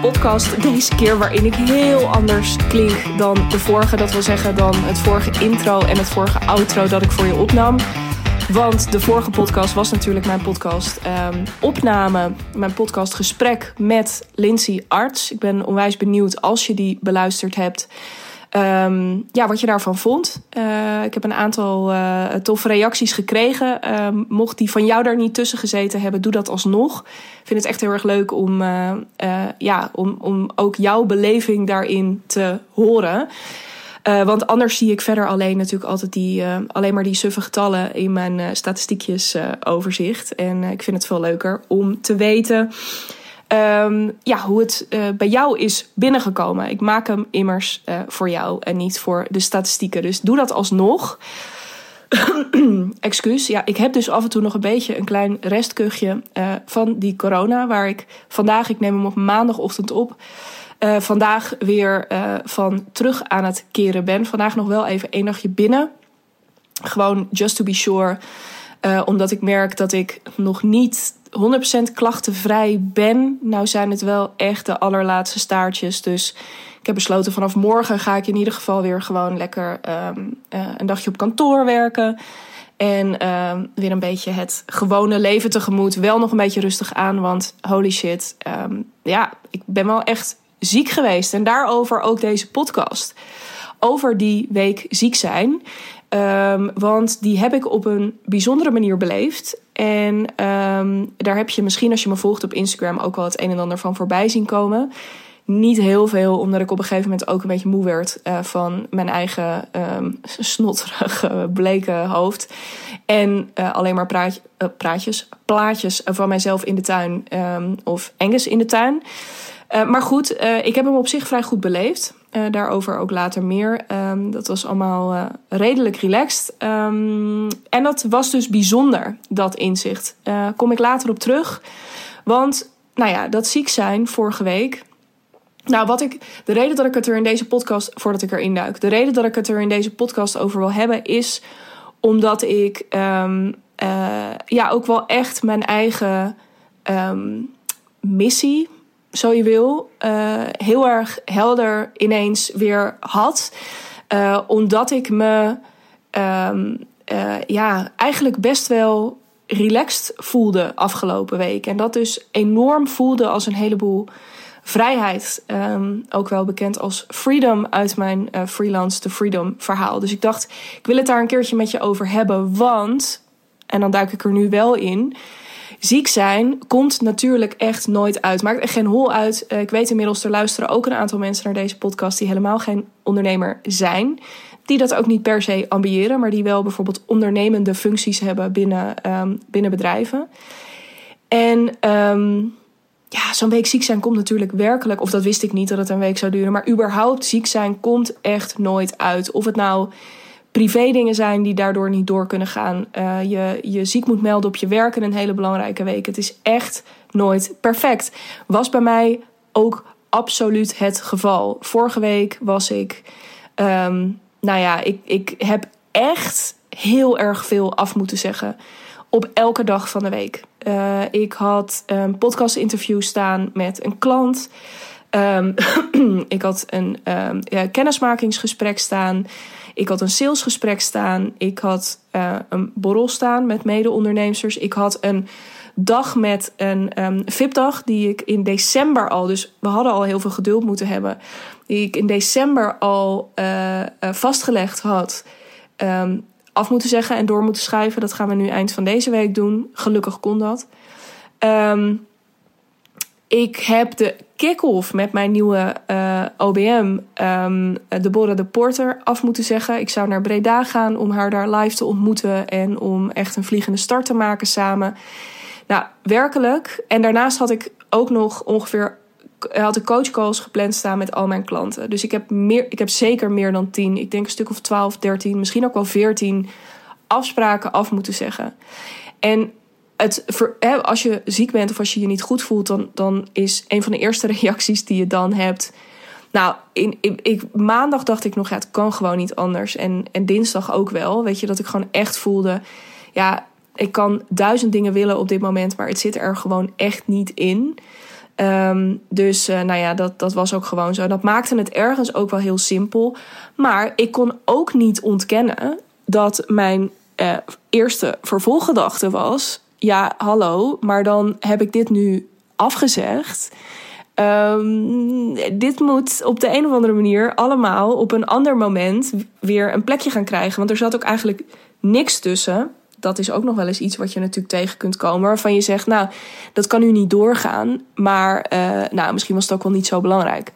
podcast deze keer waarin ik heel anders klink dan de vorige. Dat wil zeggen dan het vorige intro en het vorige outro dat ik voor je opnam. Want de vorige podcast was natuurlijk mijn podcast um, opname, mijn podcast gesprek met Lindsay Arts. Ik ben onwijs benieuwd als je die beluisterd hebt. Um, ja, wat je daarvan vond. Uh, ik heb een aantal uh, toffe reacties gekregen. Um, mocht die van jou daar niet tussen gezeten hebben, doe dat alsnog. Ik vind het echt heel erg leuk om, uh, ja, om, om ook jouw beleving daarin te horen. want anders zie ik verder alleen natuurlijk altijd die, alleen maar die suffe getallen in mijn statistiekjes overzicht. En ik vind het veel leuker om te weten um, ja, hoe het uh, bij jou is binnengekomen. Ik maak hem immers uh, voor jou en niet voor de statistieken. Dus doe dat alsnog. Excuus. Ja, ik heb dus af en toe nog een beetje een klein restkuchje uh, van die corona. Waar ik vandaag, ik neem hem op maandagochtend op. vandaag weer van terug aan het keren ben. Vandaag nog wel even één dagje binnen. Gewoon just to be sure. omdat ik merk dat ik nog niet 100% klachtenvrij ben. Nou zijn het wel echt de allerlaatste staartjes. Dus ik heb besloten vanaf morgen ga ik in ieder geval weer gewoon lekker um, uh, een dagje op kantoor werken. En um, weer een beetje het gewone leven tegemoet. Wel nog een beetje rustig aan, want holy shit. Um, ja, ik ben wel echt ziek geweest. En daarover ook deze podcast. Over die week ziek zijn. Um, want die heb ik op een bijzondere manier beleefd. En um, daar heb je misschien als je me volgt op Instagram ook wel het een en ander van voorbij zien komen. Niet heel veel, omdat ik op een gegeven moment ook een beetje moe werd uh, van mijn eigen um, snotterige, bleke hoofd. En uh, alleen maar uh, praatjes, plaatjes van mijzelf in de tuin of Engels in de tuin. maar goed, ik heb hem op zich vrij goed beleefd. Uh, daarover ook later meer. Um, dat was allemaal uh, redelijk relaxed. Um, en dat was dus bijzonder, dat inzicht. Uh, kom ik later op terug. Want, nou ja, dat ziek zijn vorige week. Nou, wat ik. De reden dat ik het er in deze podcast. Voordat ik erin duik. De reden dat ik het er in deze podcast over wil hebben. Is omdat ik. Um, ja, ook wel echt mijn eigen. missie zo je wil, uh, heel erg helder ineens weer had. Uh, omdat ik me um, uh, ja, eigenlijk best wel relaxed voelde afgelopen week. En dat dus enorm voelde als een heleboel vrijheid. Um, ook wel bekend als freedom uit mijn freelance to freedom verhaal. Dus ik dacht, ik wil het daar een keertje met je over hebben. Want, en dan duik ik er nu wel in ziek zijn komt natuurlijk echt nooit uit. Maakt echt geen hol uit. Eh, ik weet inmiddels, er luisteren ook een aantal mensen naar deze podcast die helemaal geen ondernemer zijn. Die dat ook niet per se ambiëren, maar die wel bijvoorbeeld ondernemende functies hebben binnen, um, binnen bedrijven. En um, ja, zo'n week ziek zijn komt natuurlijk werkelijk, of dat wist ik niet dat het een week zou duren, maar überhaupt ziek zijn komt echt nooit uit. Of het nou privé dingen zijn die daardoor niet door kunnen gaan. Uh, je je ziek moet melden op je werk in een hele belangrijke week. Het is echt nooit perfect. Was bij mij ook absoluut het geval. Vorige week was ik. Um, nou ja, ik, ik heb echt heel erg veel af moeten zeggen. Op elke dag van de week. Uh, ik had een podcast-interview staan met een klant. Um, ik had een um, ja, kennismakingsgesprek staan. Ik had een salesgesprek staan. Ik had uh, een borrel staan met mede-ondernemers. Ik had een dag met een um, VIP-dag die ik in december al... dus we hadden al heel veel geduld moeten hebben... die ik in december al uh, uh, vastgelegd had... Um, af moeten zeggen en door moeten schrijven. Dat gaan we nu eind van deze week doen. Gelukkig kon dat. Um, ik heb de kick-off met mijn nieuwe uh, OBM, um, ehm, Deborah de Porter, af moeten zeggen. Ik zou naar Breda gaan om haar daar live te ontmoeten en om echt een vliegende start te maken samen. Nou, werkelijk. En daarnaast had ik ook nog ongeveer had ik coachcalls gepland staan met al mijn klanten. Dus ik heb, meer, ik heb zeker meer dan 10, ik denk een stuk of 12, 13, misschien ook wel 14 afspraken af moeten zeggen. En het, als je ziek bent of als je je niet goed voelt, dan, dan is een van de eerste reacties die je dan hebt. Nou, in, ik, maandag dacht ik nog, ja, het kan gewoon niet anders. En, en dinsdag ook wel. Weet je, dat ik gewoon echt voelde. Ja, ik kan duizend dingen willen op dit moment, maar het zit er gewoon echt niet in. Ehm, dus uh, nou ja, dat, dat was ook gewoon zo. Dat maakte het ergens ook wel heel simpel. Maar ik kon ook niet ontkennen dat mijn uh, eerste vervolggedachte was: ja, hallo, maar dan heb ik dit nu afgezegd. Um, dit moet op de een of andere manier allemaal op een ander moment weer een plekje gaan krijgen. Want er zat ook eigenlijk niks tussen. Dat is ook nog wel eens iets wat je natuurlijk tegen kunt komen. Waarvan je zegt, nou, dat kan nu niet doorgaan. Maar uh, nou, misschien was het ook wel niet zo belangrijk.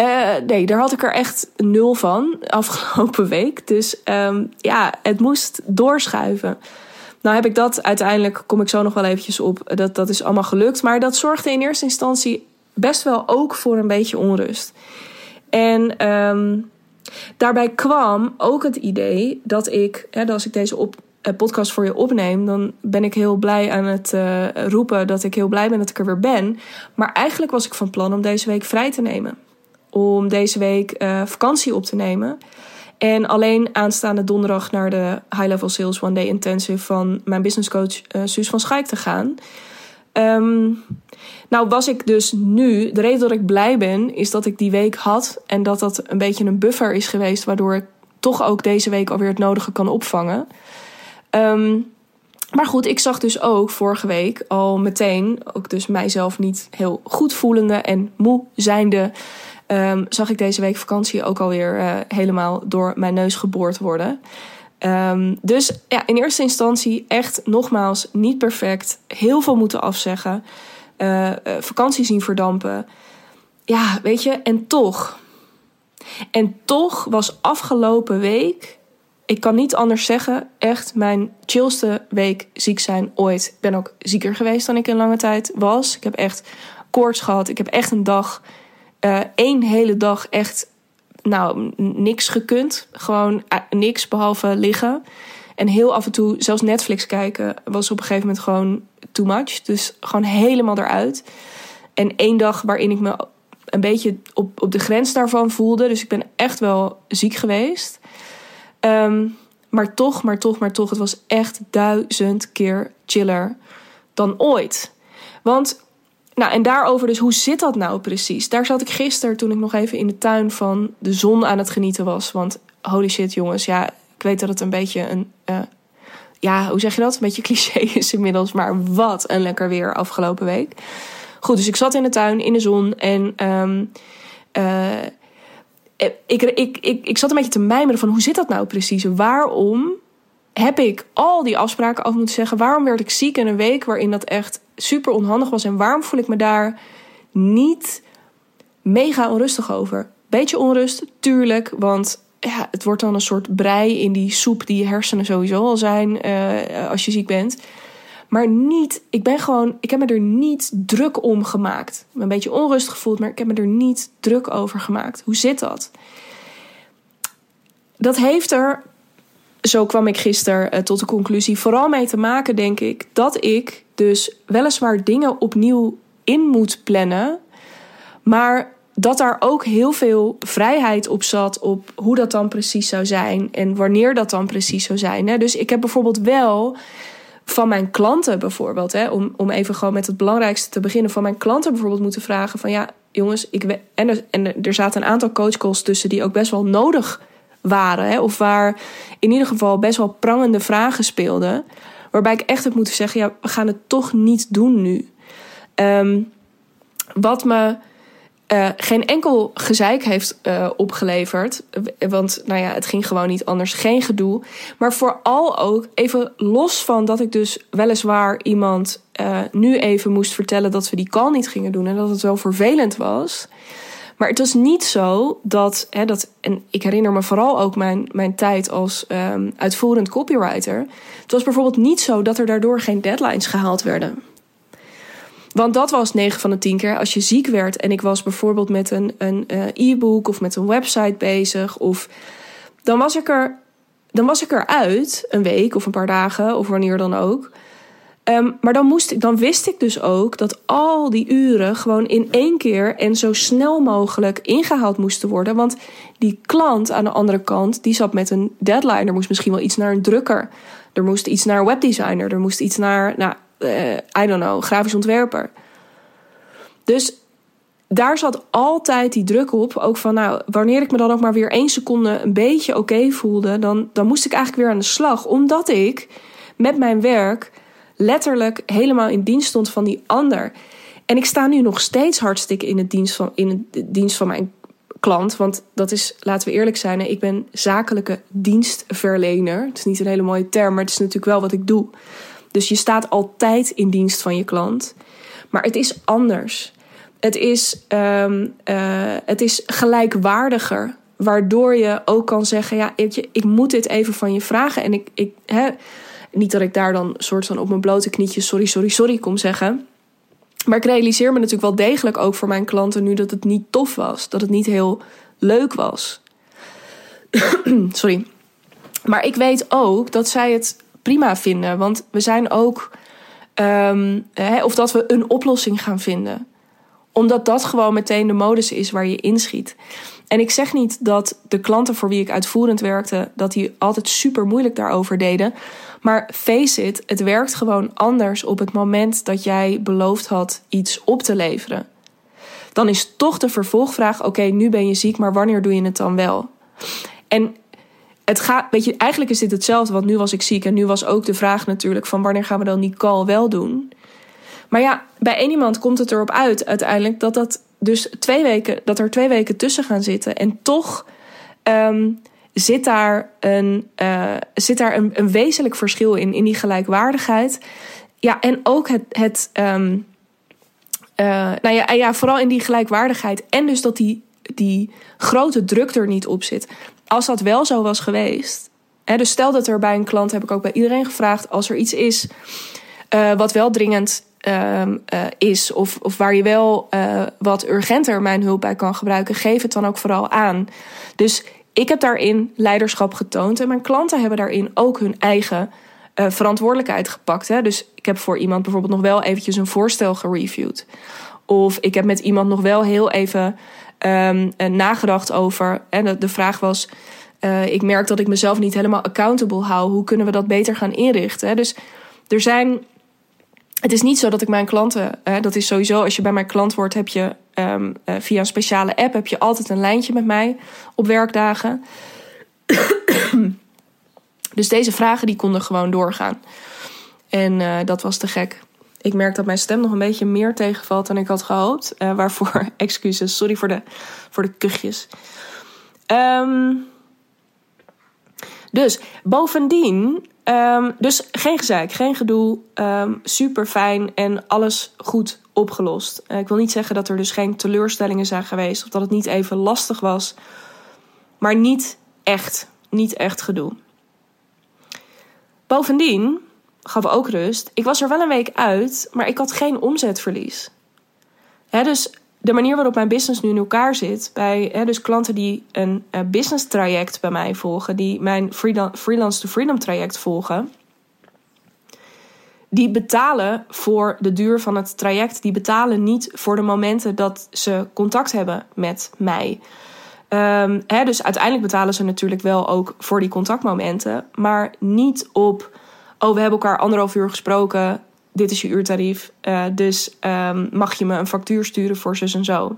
Uh, nee, daar had ik er echt nul van afgelopen week. Dus um, ja, het moest doorschuiven. Nou heb ik dat uiteindelijk, kom ik zo nog wel eventjes op, dat, dat is allemaal gelukt. Maar dat zorgde in eerste instantie best wel ook voor een beetje onrust. En um, daarbij kwam ook het idee dat ik, hè, als ik deze op, uh, podcast voor je opneem, dan ben ik heel blij aan het uh, roepen dat ik heel blij ben dat ik er weer ben. Maar eigenlijk was ik van plan om deze week vrij te nemen. Om deze week vakantie op te nemen. En alleen aanstaande donderdag naar de High Level Sales One Day Intensive van mijn business coach uh, Suus van Schaik te gaan. Um, nou was ik dus nu, de reden dat ik blij ben, is dat ik die week had en dat dat een beetje een buffer is geweest, waardoor ik toch ook deze week alweer het nodige kan opvangen. Um, maar goed, ik zag dus ook vorige week al meteen, ook dus mijzelf niet heel goed voelende en moe zijnde, um, zag ik deze week vakantie ook alweer uh, helemaal door mijn neus geboord worden. Um, dus ja, in eerste instantie echt nogmaals niet perfect. Heel veel moeten afzeggen. Uh, uh, vakantie zien verdampen. Ja, weet je, en toch. En toch was afgelopen week, ik kan niet anders zeggen, echt mijn chillste week ziek zijn ooit. Ik ben ook zieker geweest dan ik in lange tijd was. Ik heb echt koorts gehad. Ik heb echt een dag uh, één hele dag echt, nou, niks gekund. Gewoon uh, niks behalve liggen. En heel af en toe, zelfs Netflix kijken, was op een gegeven moment gewoon too much. Dus gewoon helemaal eruit. En één dag waarin ik me een beetje op, op de grens daarvan voelde. Dus ik ben echt wel ziek geweest. Um, maar toch, maar toch, maar toch, het was echt duizend keer chiller dan ooit. Want nou, en daarover dus, hoe zit dat nou precies? Daar zat ik gisteren toen ik nog even in de tuin van de zon aan het genieten was. Want holy shit, jongens, ja, ik weet dat het een beetje een. Uh, ja, hoe zeg je dat? Een beetje cliché is inmiddels, maar wat een lekker weer afgelopen week. Goed, dus ik zat in de tuin in de zon en. Um, uh, ik, ik, ik, ik zat een beetje te mijmeren van hoe zit dat nou precies? Waarom heb ik al die afspraken af moeten zeggen? Waarom werd ik ziek in een week waarin dat echt super onhandig was? En waarom voel ik me daar niet mega onrustig over? Beetje onrust, tuurlijk, want ja, het wordt dan een soort brei in die soep die je hersenen sowieso al zijn uh, als je ziek bent. Maar niet, ik ben gewoon, ik heb me er niet druk om gemaakt. Een beetje onrustig gevoeld, maar ik heb me er niet druk over gemaakt. Hoe zit dat? Dat heeft er zo kwam ik gisteren uh, tot de conclusie. Vooral mee te maken, denk ik, dat ik dus weliswaar dingen opnieuw in moet plannen. Maar dat daar ook heel veel vrijheid op zat op hoe dat dan precies zou zijn en wanneer dat dan precies zou zijn. Dus ik heb bijvoorbeeld wel van mijn klanten bijvoorbeeld, hè, om, om even gewoon met het belangrijkste te beginnen, van mijn klanten bijvoorbeeld moeten vragen van ja, jongens, ik en er, en er zaten een aantal coachcalls tussen die ook best wel nodig waren. Of waar in ieder geval best wel prangende vragen speelden. Waarbij ik echt heb moeten zeggen: ja, we gaan het toch niet doen nu. Um, wat me uh, geen enkel gezeik heeft uh, opgeleverd. Want nou ja, het ging gewoon niet anders. Geen gedoe. Maar vooral ook even los van dat ik dus weliswaar iemand nu even moest vertellen dat we die call niet gingen doen. En dat het wel vervelend was. Maar het was niet zo dat, hè, dat en ik herinner me vooral ook mijn, mijn tijd als um, uitvoerend copywriter. Het was bijvoorbeeld niet zo dat er daardoor geen deadlines gehaald werden. Want dat was 9 van de 10 keer als je ziek werd en ik was bijvoorbeeld met een, een uh, e-book of met een website bezig. Of dan was ik er. Dan was ik eruit, een week of een paar dagen of wanneer dan ook. Um, maar dan, moest ik, dan wist ik dus ook dat al die uren gewoon in één keer en zo snel mogelijk ingehaald moesten worden. Want die klant aan de andere kant, die zat met een deadline. Er moest misschien wel iets naar een drukker. Er moest iets naar een webdesigner. Er moest iets naar, nou, uh, I don't know, grafisch ontwerper. Dus daar zat altijd die druk op. Ook van, nou, wanneer ik me dan ook maar weer één seconde een beetje oké voelde, dan, dan moest ik eigenlijk weer aan de slag. Omdat ik met mijn werk letterlijk helemaal in dienst stond van die ander. En ik sta nu nog steeds hartstikke in, het dienst van, in de dienst van mijn klant. Want dat is, laten we eerlijk zijn, ik ben zakelijke dienstverlener. Het is niet een hele mooie term, maar het is natuurlijk wel wat ik doe. Dus je staat altijd in dienst van je klant. Maar het is anders. Het is, um, het is gelijkwaardiger. Waardoor je ook kan zeggen: Ja, ik, ik moet dit even van je vragen. En ik, ik hè, niet dat ik daar dan soort van op mijn blote knietjes sorry, sorry, sorry kom zeggen. Maar ik realiseer me natuurlijk wel degelijk ook voor mijn klanten nu dat het niet tof was. Dat het niet heel leuk was. Sorry. Maar ik weet ook dat zij het prima vinden. Want we zijn ook. Um, hè, of dat we een oplossing gaan vinden. Omdat dat gewoon meteen de modus is waar je inschiet. En ik zeg niet dat de klanten voor wie ik uitvoerend werkte, dat die altijd super moeilijk daarover deden. Maar face it, het werkt gewoon anders op het moment dat jij beloofd had iets op te leveren. Dan is toch de vervolgvraag: oké, nu ben je ziek, maar wanneer doe je het dan wel? En het gaat, weet je, eigenlijk is dit hetzelfde, want nu was ik ziek en nu was ook de vraag natuurlijk van wanneer gaan we dan die call wel doen? Maar ja, bij één iemand komt het erop uit uiteindelijk dat dat dus twee weken, dat er twee weken tussen gaan zitten. En toch um, zit daar, een, uh, zit daar een, een, wezenlijk verschil in, in die gelijkwaardigheid. Ja, en ook het. het um, uh, nou ja, ja, vooral in die gelijkwaardigheid. En dus dat die, die grote druk er niet op zit. Als dat wel zo was geweest. Hè, dus stel dat er bij een klant, heb ik ook bij iedereen gevraagd, als er iets is uh, wat wel dringend uh, is, of, of waar je wel wat urgenter mijn hulp bij kan gebruiken, geef het dan ook vooral aan. Dus ik heb daarin leiderschap getoond en mijn klanten hebben daarin ook hun eigen uh, verantwoordelijkheid gepakt. Hè? Dus ik heb voor iemand bijvoorbeeld nog wel eventjes een voorstel gereviewd. Of ik heb met iemand nog wel heel even um, nagedacht over. En de, vraag was: uh, ik merk dat ik mezelf niet helemaal accountable hou. Hoe kunnen we dat beter gaan inrichten? Dus er zijn het is niet zo dat ik mijn klanten, hè, dat is sowieso als je bij mijn klant wordt, heb je um, uh, via een speciale app heb je altijd een lijntje met mij op werkdagen. dus deze vragen die konden gewoon doorgaan. En uh, dat was te gek. Ik merk dat mijn stem nog een beetje meer tegenvalt dan ik had gehoopt. Uh, waarvoor excuses. Sorry voor de, voor de kuchjes. Um, dus bovendien Um, dus geen gezeik, geen gedoe. Um, super fijn en alles goed opgelost. Uh, ik wil niet zeggen dat er dus geen teleurstellingen zijn geweest of dat het niet even lastig was. Maar niet echt, niet echt gedoe. Bovendien gaf ook rust. Ik was er wel een week uit, maar ik had geen omzetverlies. Hè, dus de manier waarop mijn business nu in elkaar zit, bij hè, dus klanten die een uh, business traject bij mij volgen, die mijn freelance to freedom traject volgen, die betalen voor de duur van het traject. Die betalen niet voor de momenten dat ze contact hebben met mij. Um, hè, dus uiteindelijk betalen ze natuurlijk wel ook voor die contactmomenten, maar niet op. Oh, we hebben elkaar anderhalf uur gesproken dit is je uurtarief, uh, dus um, mag je me een factuur sturen voor zus en zo.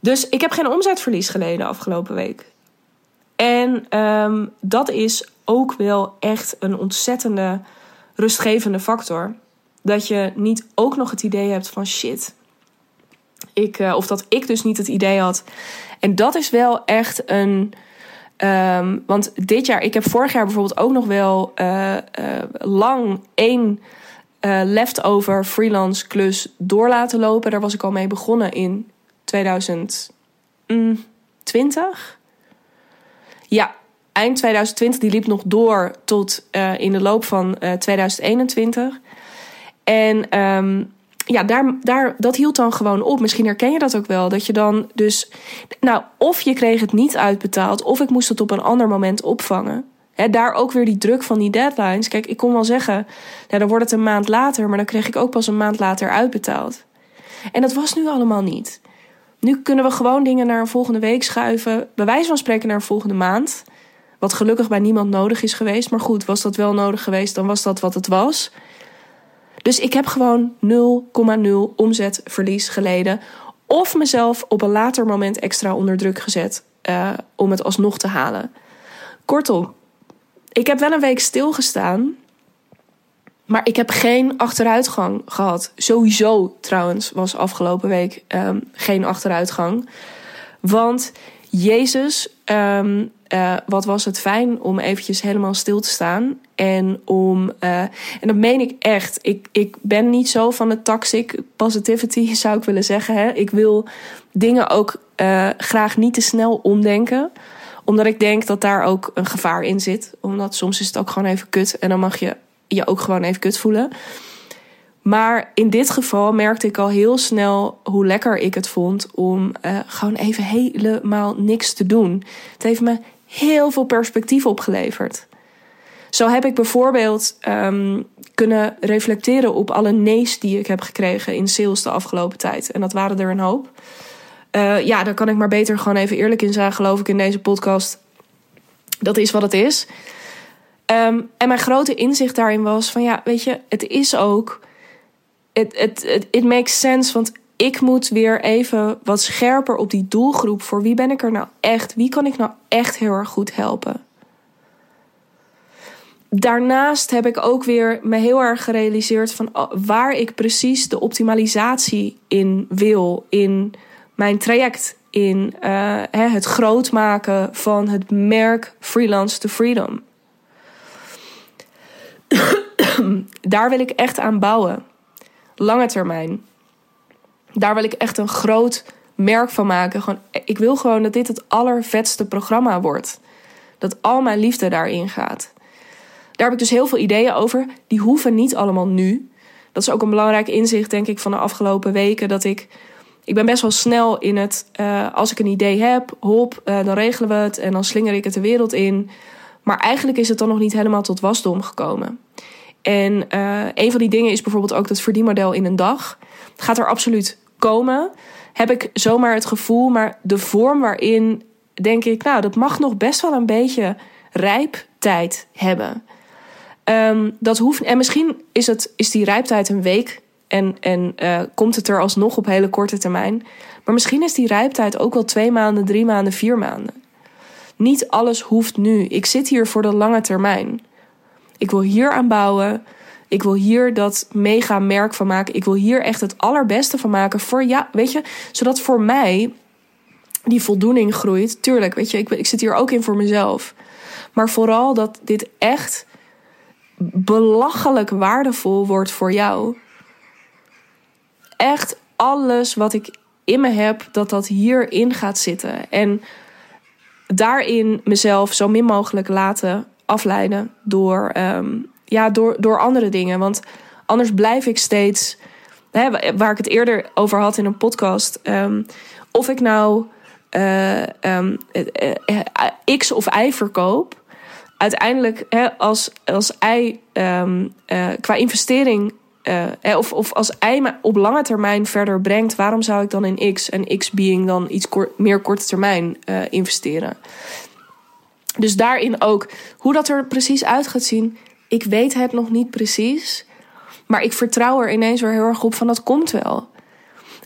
Dus ik heb geen omzetverlies geleden afgelopen week. En um, dat is ook wel echt een ontzettende rustgevende factor. Dat je niet ook nog het idee hebt van shit. Ik, uh, of dat ik dus niet het idee had. En dat is wel echt een Um, want dit jaar, ik heb vorig jaar bijvoorbeeld ook nog wel uh, uh, lang één uh, leftover freelance klus door laten lopen. Daar was ik al mee begonnen in 2020. Ja, eind 2020. Die liep nog door tot in de loop van 2021. En um, ja, daar, daar, dat hield dan gewoon op. Misschien herken je dat ook wel. Dat je dan dus. Nou, of je kreeg het niet uitbetaald, of ik moest het op een ander moment opvangen. He, daar ook weer die druk van die deadlines. Kijk, ik kon wel zeggen, nou, dan wordt het een maand later, maar dan kreeg ik ook pas een maand later uitbetaald. En dat was nu allemaal niet. Nu kunnen we gewoon dingen naar een volgende week schuiven. Bij wijze van spreken naar een volgende maand. Wat gelukkig bij niemand nodig is geweest. Maar goed, was dat wel nodig geweest, dan was dat wat het was. Dus ik heb gewoon 0,0 omzetverlies geleden. Of mezelf op een later moment extra onder druk gezet uh, om het alsnog te halen. Kortom, ik heb wel een week stilgestaan. Maar ik heb geen achteruitgang gehad. Sowieso trouwens was afgelopen week um, geen achteruitgang. Want Jezus, um, uh, wat was het fijn om eventjes helemaal stil te staan. En om, uh, en dat meen ik echt. Ik, ik ben niet zo van de toxic positivity, zou ik willen zeggen. Hè? Ik wil dingen ook uh, graag niet te snel omdenken omdat ik denk dat daar ook een gevaar in zit. Omdat soms is het ook gewoon even kut. En dan mag je je ook gewoon even kut voelen. Maar in dit geval merkte ik al heel snel hoe lekker ik het vond om uh, gewoon even helemaal niks te doen. Het heeft me heel veel perspectief opgeleverd. Zo heb ik bijvoorbeeld um, kunnen reflecteren op alle nee's die ik heb gekregen in sales de afgelopen tijd. En dat waren er een hoop. Uh, ja, daar kan ik maar beter gewoon even eerlijk in zijn, geloof ik, in deze podcast. Dat is wat het is. Um, en mijn grote inzicht daarin was van ja, weet je, het is ook. Het it, it, makes sense, want ik moet weer even wat scherper op die doelgroep. Voor wie ben ik er nou echt? Wie kan ik nou echt heel erg goed helpen? Daarnaast heb ik ook weer me heel erg gerealiseerd van oh, waar ik precies de optimalisatie in wil. In mijn traject in uh, het groot maken van het merk Freelance to Freedom. Daar wil ik echt aan bouwen. Lange termijn. Daar wil ik echt een groot merk van maken. Gewoon, ik wil gewoon dat dit het allervetste programma wordt. Dat al mijn liefde daarin gaat. Daar heb ik dus heel veel ideeën over. Die hoeven niet allemaal nu. Dat is ook een belangrijk inzicht, denk ik, van de afgelopen weken. Dat ik ik ben best wel snel in het. Uh, als ik een idee heb, hop, uh, dan regelen we het en dan slinger ik het de wereld in. Maar eigenlijk is het dan nog niet helemaal tot wasdom gekomen. En uh, een van die dingen is bijvoorbeeld ook dat verdienmodel in een dag. Gaat er absoluut komen. Heb ik zomaar het gevoel, maar de vorm waarin denk ik, nou, dat mag nog best wel een beetje rijptijd hebben. Um, dat hoeft, en misschien is, het, is die rijptijd een week en, en uh, komt het er alsnog op hele korte termijn. Maar misschien is die rijptijd ook wel twee maanden, drie maanden, vier maanden. Niet alles hoeft nu. Ik zit hier voor de lange termijn. Ik wil hier aan bouwen. Ik wil hier dat mega merk van maken. Ik wil hier echt het allerbeste van maken. Voor ja, weet je, zodat voor mij die voldoening groeit. Tuurlijk, weet je, ik, ik zit hier ook in voor mezelf. Maar vooral dat dit echt belachelijk waardevol wordt voor jou echt alles wat ik in me heb, dat dat hierin gaat zitten. En daarin mezelf zo min mogelijk laten afleiden door, um, ja, door, door andere dingen. Want anders blijf ik steeds, hè, waar ik het eerder over had in een podcast, um, of ik nou uh, um, X of Y verkoop. Uiteindelijk, hè, als, als Y um, uh, qua investering uh, of, of als Y me op lange termijn verder brengt, waarom zou ik dan in X en X being dan iets meer korte termijn investeren? Dus daarin ook hoe dat er precies uit gaat zien. Ik weet het nog niet precies. Maar ik vertrouw er ineens weer heel erg op van dat komt wel.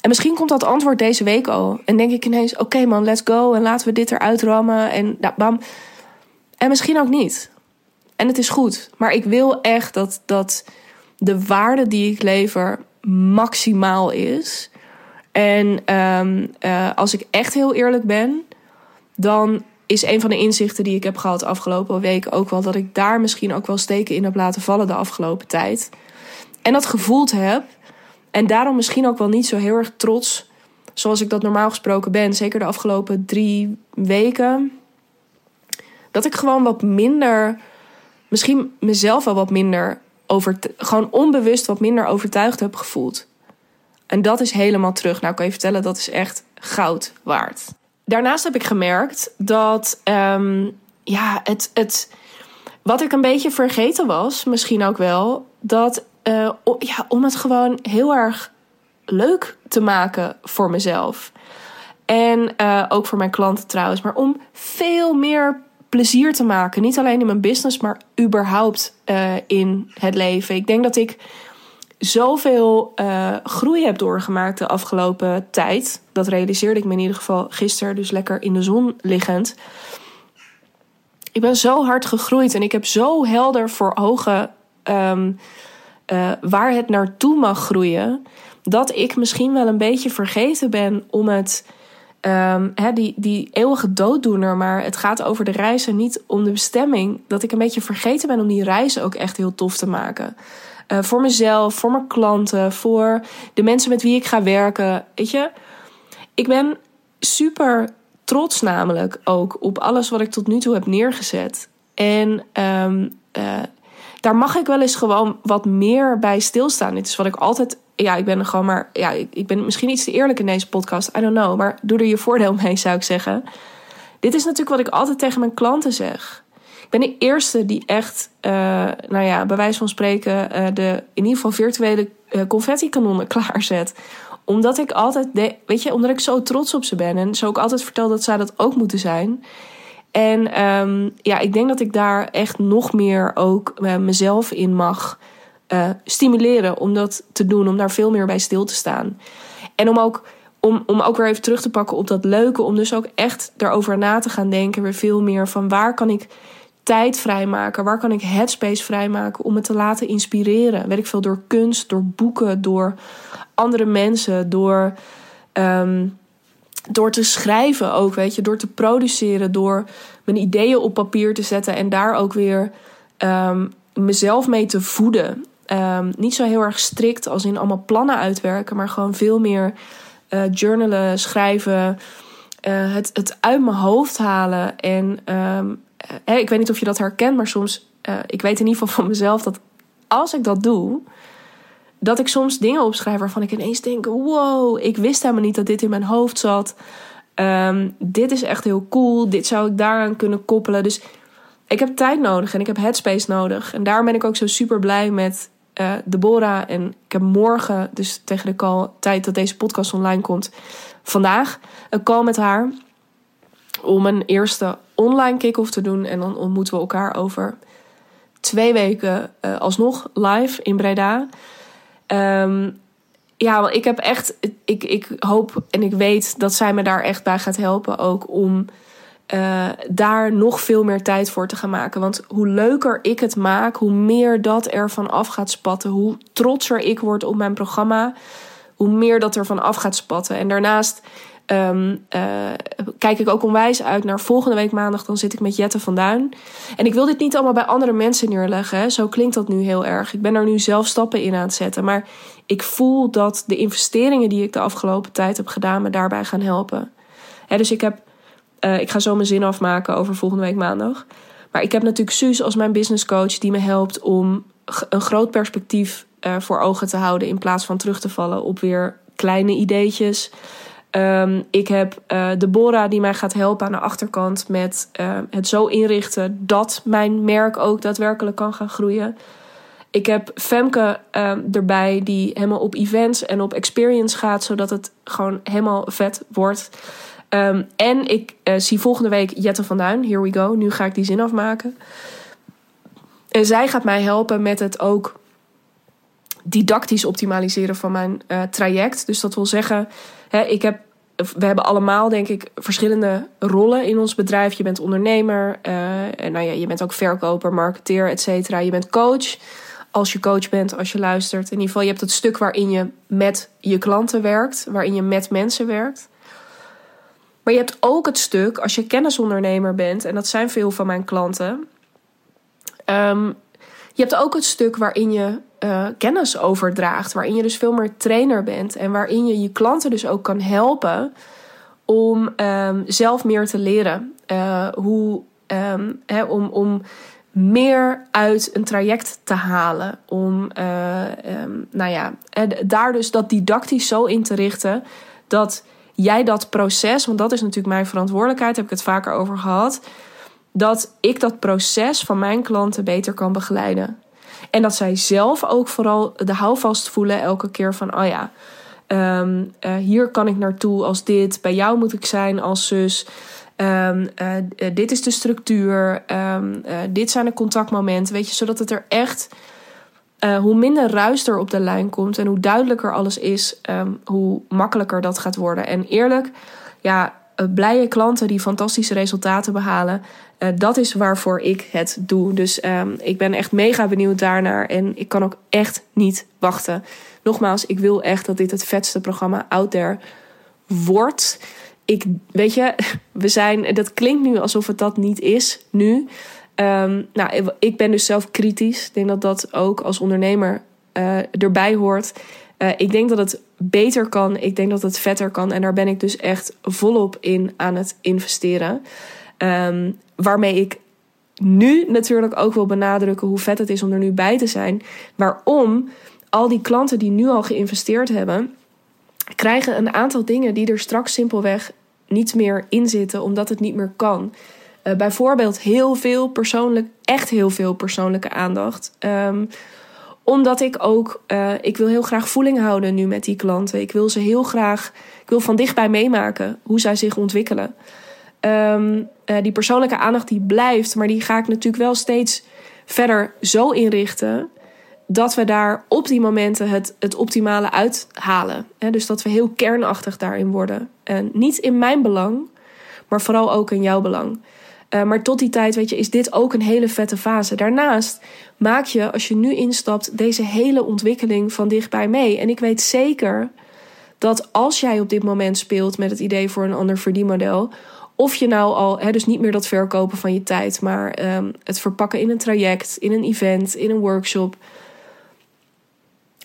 En misschien komt dat antwoord deze week al. En denk ik ineens: oké man, let's go. En laten we dit eruit rammen. En nou, bam. En misschien ook niet. En het is goed. Maar ik wil echt dat. dat de waarde die ik lever maximaal is. En um, uh, als ik echt heel eerlijk ben, dan is een van de inzichten die ik heb gehad afgelopen week ook wel dat ik daar misschien ook wel steken in heb laten vallen de afgelopen tijd. En dat gevoeld heb. En daarom misschien ook wel niet zo heel erg trots zoals ik dat normaal gesproken ben. Zeker de afgelopen drie weken. Dat ik gewoon wat minder, misschien mezelf wel wat minder over, gewoon onbewust wat minder overtuigd heb gevoeld. En dat is helemaal terug. Nou, kan je vertellen, dat is echt goud waard. Daarnaast heb ik gemerkt dat, um, ja, het, het, wat ik een beetje vergeten was, misschien ook wel, dat uh, ja, om het gewoon heel erg leuk te maken voor mezelf. En uh, ook voor mijn klanten trouwens, maar om veel meer plezier te maken. Niet alleen in mijn business, maar überhaupt uh, in het leven. Ik denk dat ik zoveel uh, groei heb doorgemaakt de afgelopen tijd. Dat realiseerde ik me in ieder geval gisteren, dus lekker in de zon liggend. Ik ben zo hard gegroeid en ik heb zo helder voor ogen um, uh, waar het naartoe mag groeien. Dat ik misschien wel een beetje vergeten ben om het. Um, die, die eeuwige dooddoener, maar het gaat over de reizen, niet om de bestemming. Dat ik een beetje vergeten ben om die reizen ook echt heel tof te maken. Uh, voor mezelf, voor mijn klanten, voor de mensen met wie ik ga werken. Weet je, ik ben super trots namelijk ook op alles wat ik tot nu toe heb neergezet. En um, uh, daar mag ik wel eens gewoon wat meer bij stilstaan. Dit is wat ik altijd. Ja, ik ben er gewoon maar. Ja, ik, ben misschien iets te eerlijk in deze podcast. I don't know. Maar doe er je voordeel mee, zou ik zeggen. Dit is natuurlijk wat ik altijd tegen mijn klanten zeg. Ik ben de eerste die echt, uh, nou ja, bij wijze van spreken, uh, de in ieder geval virtuele uh, confetti-kanonnen klaarzet. Omdat ik altijd, de, weet je, omdat ik zo trots op ze ben. En zo ook altijd vertel dat zij dat ook moeten zijn. En um, ja, ik denk dat ik daar echt nog meer ook mezelf in mag uh, stimuleren om dat te doen, om daar veel meer bij stil te staan. En om ook, om, om ook weer even terug te pakken op dat leuke, om dus ook echt daarover na te gaan denken, weer veel meer van waar kan ik tijd vrijmaken, waar kan ik headspace vrijmaken om me te laten inspireren. Weet ik veel, door kunst, door boeken, door andere mensen, door. Um, door te schrijven ook, weet je, door te produceren, door mijn ideeën op papier te zetten en daar ook weer um, mezelf mee te voeden. Um, niet zo heel erg strikt als in allemaal plannen uitwerken, maar gewoon veel meer uh, journalen, schrijven, uh, het, het uit mijn hoofd halen. En um, ik weet niet of je dat herkent, maar soms, ik weet in ieder geval van mezelf dat als ik dat doe, dat ik soms dingen opschrijf waarvan ik ineens denk: wow, ik wist helemaal niet dat dit in mijn hoofd zat. Um, dit is echt heel cool. Dit zou ik daaraan kunnen koppelen. Dus ik heb tijd nodig en ik heb headspace nodig. En daarom ben ik ook zo super blij met uh, Deborah. En ik heb morgen, dus tegen de call, tijd dat deze podcast online komt, vandaag een call met haar. Om een eerste online kick-off te doen. En dan ontmoeten we elkaar over twee weken uh, alsnog live in Breda. Um, ja, want ik heb echt. Ik, ik hoop en ik weet dat zij me daar echt bij gaat helpen. Ook om uh, daar nog veel meer tijd voor te gaan maken. Want hoe leuker ik het maak, hoe meer dat er van af gaat spatten. Hoe trotser ik word op mijn programma, hoe meer dat er van af gaat spatten. En daarnaast Um, uh, kijk ik ook onwijs uit naar volgende week maandag. Dan zit ik met Jette van Duin. En ik wil dit niet allemaal bij andere mensen neerleggen. Hè. Zo klinkt dat nu heel erg. Ik ben er nu zelf stappen in aan het zetten. Maar ik voel dat de investeringen die ik de afgelopen tijd heb gedaan... me daarbij gaan helpen. Dus ik, heb, uh, ik ga zo mijn zin afmaken over volgende week maandag. Maar ik heb natuurlijk Suus als mijn business coach... die me helpt om een groot perspectief uh, voor ogen te houden... in plaats van terug te vallen op weer kleine ideetjes... Um, ik heb uh, Deborah die mij gaat helpen aan de achterkant met het zo inrichten dat mijn merk ook daadwerkelijk kan gaan groeien. Ik heb Femke uh, erbij die helemaal op events en op experience gaat, zodat het gewoon helemaal vet wordt. Um, en ik uh, zie volgende week Jette van Duin. Here we go. Nu ga ik die zin afmaken. En zij gaat mij helpen met het ook didactisch optimaliseren van mijn uh, traject. Dus dat wil zeggen, hè, ik heb, we hebben allemaal, denk ik, verschillende rollen in ons bedrijf. Je bent ondernemer, uh, en nou ja, je bent ook verkoper, marketeer, et cetera. Je bent coach. Als je coach bent, als je luistert. In ieder geval, je hebt het stuk waarin je met je klanten werkt, waarin je met mensen werkt. Maar je hebt ook het stuk als je kennisondernemer bent, en dat zijn veel van mijn klanten. Um, je hebt ook het stuk waarin je uh, kennis overdraagt, waarin je dus veel meer trainer bent en waarin je je klanten dus ook kan helpen om um, zelf meer te leren. Uh, hoe, he, om, om meer uit een traject te halen. Om um, nou ja, daar dus dat didactisch zo in te richten dat jij dat proces, want dat is natuurlijk mijn verantwoordelijkheid, heb ik het vaker over gehad dat ik dat proces van mijn klanten beter kan begeleiden. En dat zij zelf ook vooral de houvast voelen elke keer van, oh ja, um, uh, hier kan ik naartoe als dit, bij jou moet ik zijn als zus. Um, uh, dit is de structuur, um, dit zijn de contactmomenten, weet je, zodat het er echt uh, hoe minder ruis er op de lijn komt en hoe duidelijker alles is, um, hoe makkelijker dat gaat worden. En eerlijk, ja, uh, blije klanten die fantastische resultaten behalen, uh, dat is waarvoor ik het doe. Dus um, ik ben echt mega benieuwd daarnaar en ik kan ook echt niet wachten. Nogmaals, ik wil echt dat dit het vetste programma out there wordt. Ik, weet je, we zijn, dat klinkt nu alsof het dat niet is, nu. Um, nou, ik ben dus zelf kritisch. Ik denk dat dat ook als ondernemer uh, erbij hoort. Uh, ik denk dat het beter kan. Ik denk dat het vetter kan. En daar ben ik dus echt volop in aan het investeren. Um, waarmee ik nu natuurlijk ook wil benadrukken hoe vet het is om er nu bij te zijn. Waarom al die klanten die nu al geïnvesteerd hebben, krijgen een aantal dingen die er straks simpelweg niet meer in zitten, omdat het niet meer kan. Uh, bijvoorbeeld heel veel persoonlijk, echt heel veel persoonlijke aandacht. Um, omdat ik ook, uh, ik wil heel graag voeling houden nu met die klanten. Ik wil ze heel graag, ik wil van dichtbij meemaken hoe zij zich ontwikkelen. Um, uh, die persoonlijke aandacht die blijft, maar die ga ik natuurlijk wel steeds verder zo inrichten dat we daar op die momenten het, het optimale uithalen. He, dus dat we heel kernachtig daarin worden. En niet in mijn belang, maar vooral ook in jouw belang. Uh, maar tot die tijd, weet je, is dit ook een hele vette fase. Daarnaast maak je, als je nu instapt, deze hele ontwikkeling van dichtbij mee. En ik weet zeker dat als jij op dit moment speelt met het idee voor een ander verdienmodel, of je nou al, hè, dus niet meer dat verkopen van je tijd, maar um, het verpakken in een traject, in een event, in een workshop.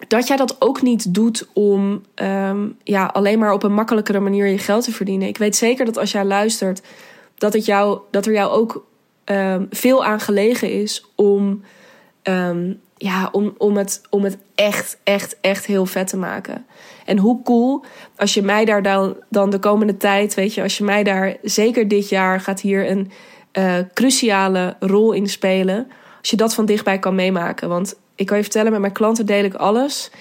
Dat jij dat ook niet doet om um, ja, alleen maar op een makkelijkere manier je geld te verdienen. Ik weet zeker dat als jij luistert, dat, het jou, dat er jou ook um, veel aan gelegen is om, um, ja, om, om, het, om het echt, echt, echt heel vet te maken. En hoe cool als je mij daar dan, dan de komende tijd, weet je, als je mij daar zeker dit jaar gaat hier een uh, cruciale rol in spelen. Als je dat van dichtbij kan meemaken. Want ik kan je vertellen, met mijn klanten deel ik alles.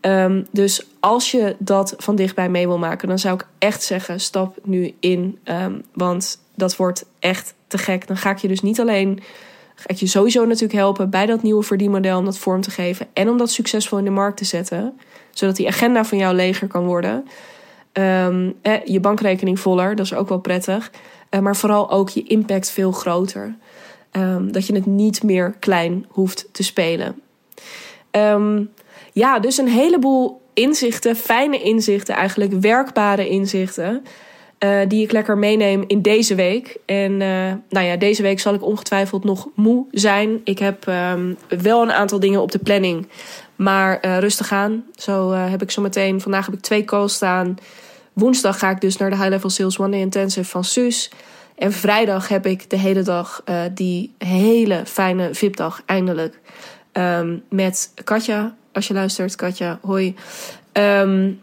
Um, dus als je dat van dichtbij mee wil maken, dan zou ik echt zeggen: stap nu in. Want dat wordt echt te gek. Dan ga ik je dus niet alleen. Ga ik je sowieso natuurlijk helpen bij dat nieuwe verdienmodel om dat vorm te geven. En om dat succesvol in de markt te zetten. Zodat die agenda van jou leger kan worden. Um, eh, je bankrekening voller, dat is ook wel prettig. Uh, maar vooral ook je impact veel groter. Um, dat je het niet meer klein hoeft te spelen. Um, ja, dus een heleboel inzichten, fijne inzichten, eigenlijk werkbare inzichten. Uh, die ik lekker meeneem in deze week. En uh, nou ja, deze week zal ik ongetwijfeld nog moe zijn. Ik heb um, wel een aantal dingen op de planning. Maar uh, rustig aan. Zo heb ik zo meteen. Vandaag heb ik twee calls staan. Woensdag ga ik dus naar de High Level Sales One Day Intensive van Suus. En vrijdag heb ik de hele dag die hele fijne VIP-dag eindelijk. Um, met Katja, als je luistert, Katja, hoi. Um,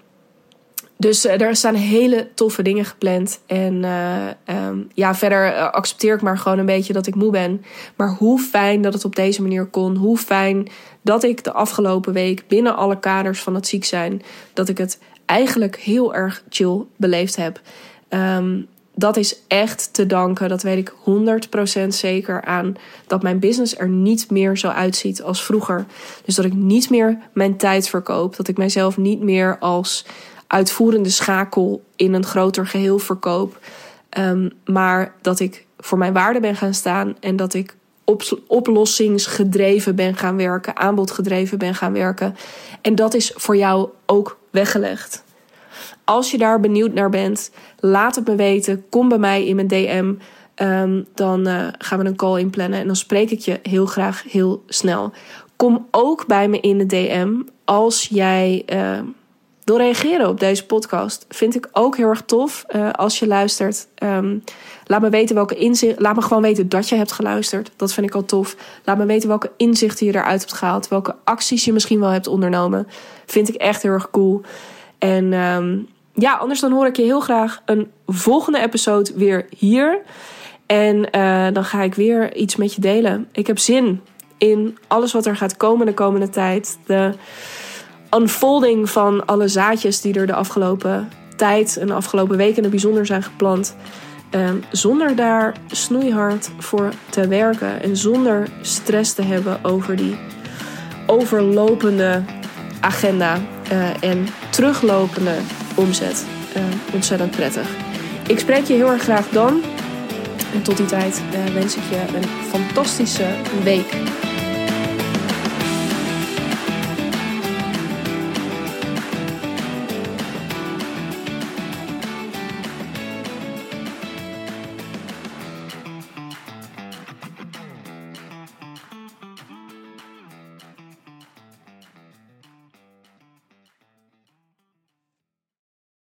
dus uh, er staan hele toffe dingen gepland. En uh, um, ja, verder uh, accepteer ik maar gewoon een beetje dat ik moe ben. Maar hoe fijn dat het op deze manier kon. Hoe fijn dat ik de afgelopen week binnen alle kaders van het ziek zijn... dat ik het eigenlijk heel erg chill beleefd heb. Um, dat is echt te danken, dat weet ik 100% zeker aan dat mijn business er niet meer zo uitziet als vroeger. Dus dat ik niet meer mijn tijd verkoop, dat ik mijzelf niet meer als uitvoerende schakel in een groter geheel verkoop, um, maar dat ik voor mijn waarde ben gaan staan en dat ik op, oplossingsgedreven ben gaan werken, aanbodgedreven ben gaan werken. En dat is voor jou ook weggelegd. Als je daar benieuwd naar bent, laat het me weten. Kom bij mij in mijn DM. Um, dan uh, gaan we een call inplannen en dan spreek ik je heel graag heel snel. Kom ook bij me in de DM als jij uh, wil reageren op deze podcast. Vind ik ook heel erg tof uh, als je luistert. Um, laat me weten welke inzicht. Laat me gewoon weten dat je hebt geluisterd. Dat vind ik al tof. Laat me weten welke inzichten je eruit hebt gehaald. Welke acties je misschien wel hebt ondernomen. Vind ik echt heel erg cool. En um, ja, anders dan hoor ik je heel graag een volgende episode weer hier. En uh, dan ga ik weer iets met je delen. Ik heb zin in alles wat er gaat komen de komende tijd. De unfolding van alle zaadjes die er de afgelopen tijd en de afgelopen weken in het bijzonder zijn geplant. Um, zonder daar snoeihard voor te werken en zonder stress te hebben over die overlopende agenda eh, en teruglopende omzet. Uh, ontzettend prettig. Ik spreek je heel erg graag dan. En tot die tijd eh, wens ik je een fantastische week.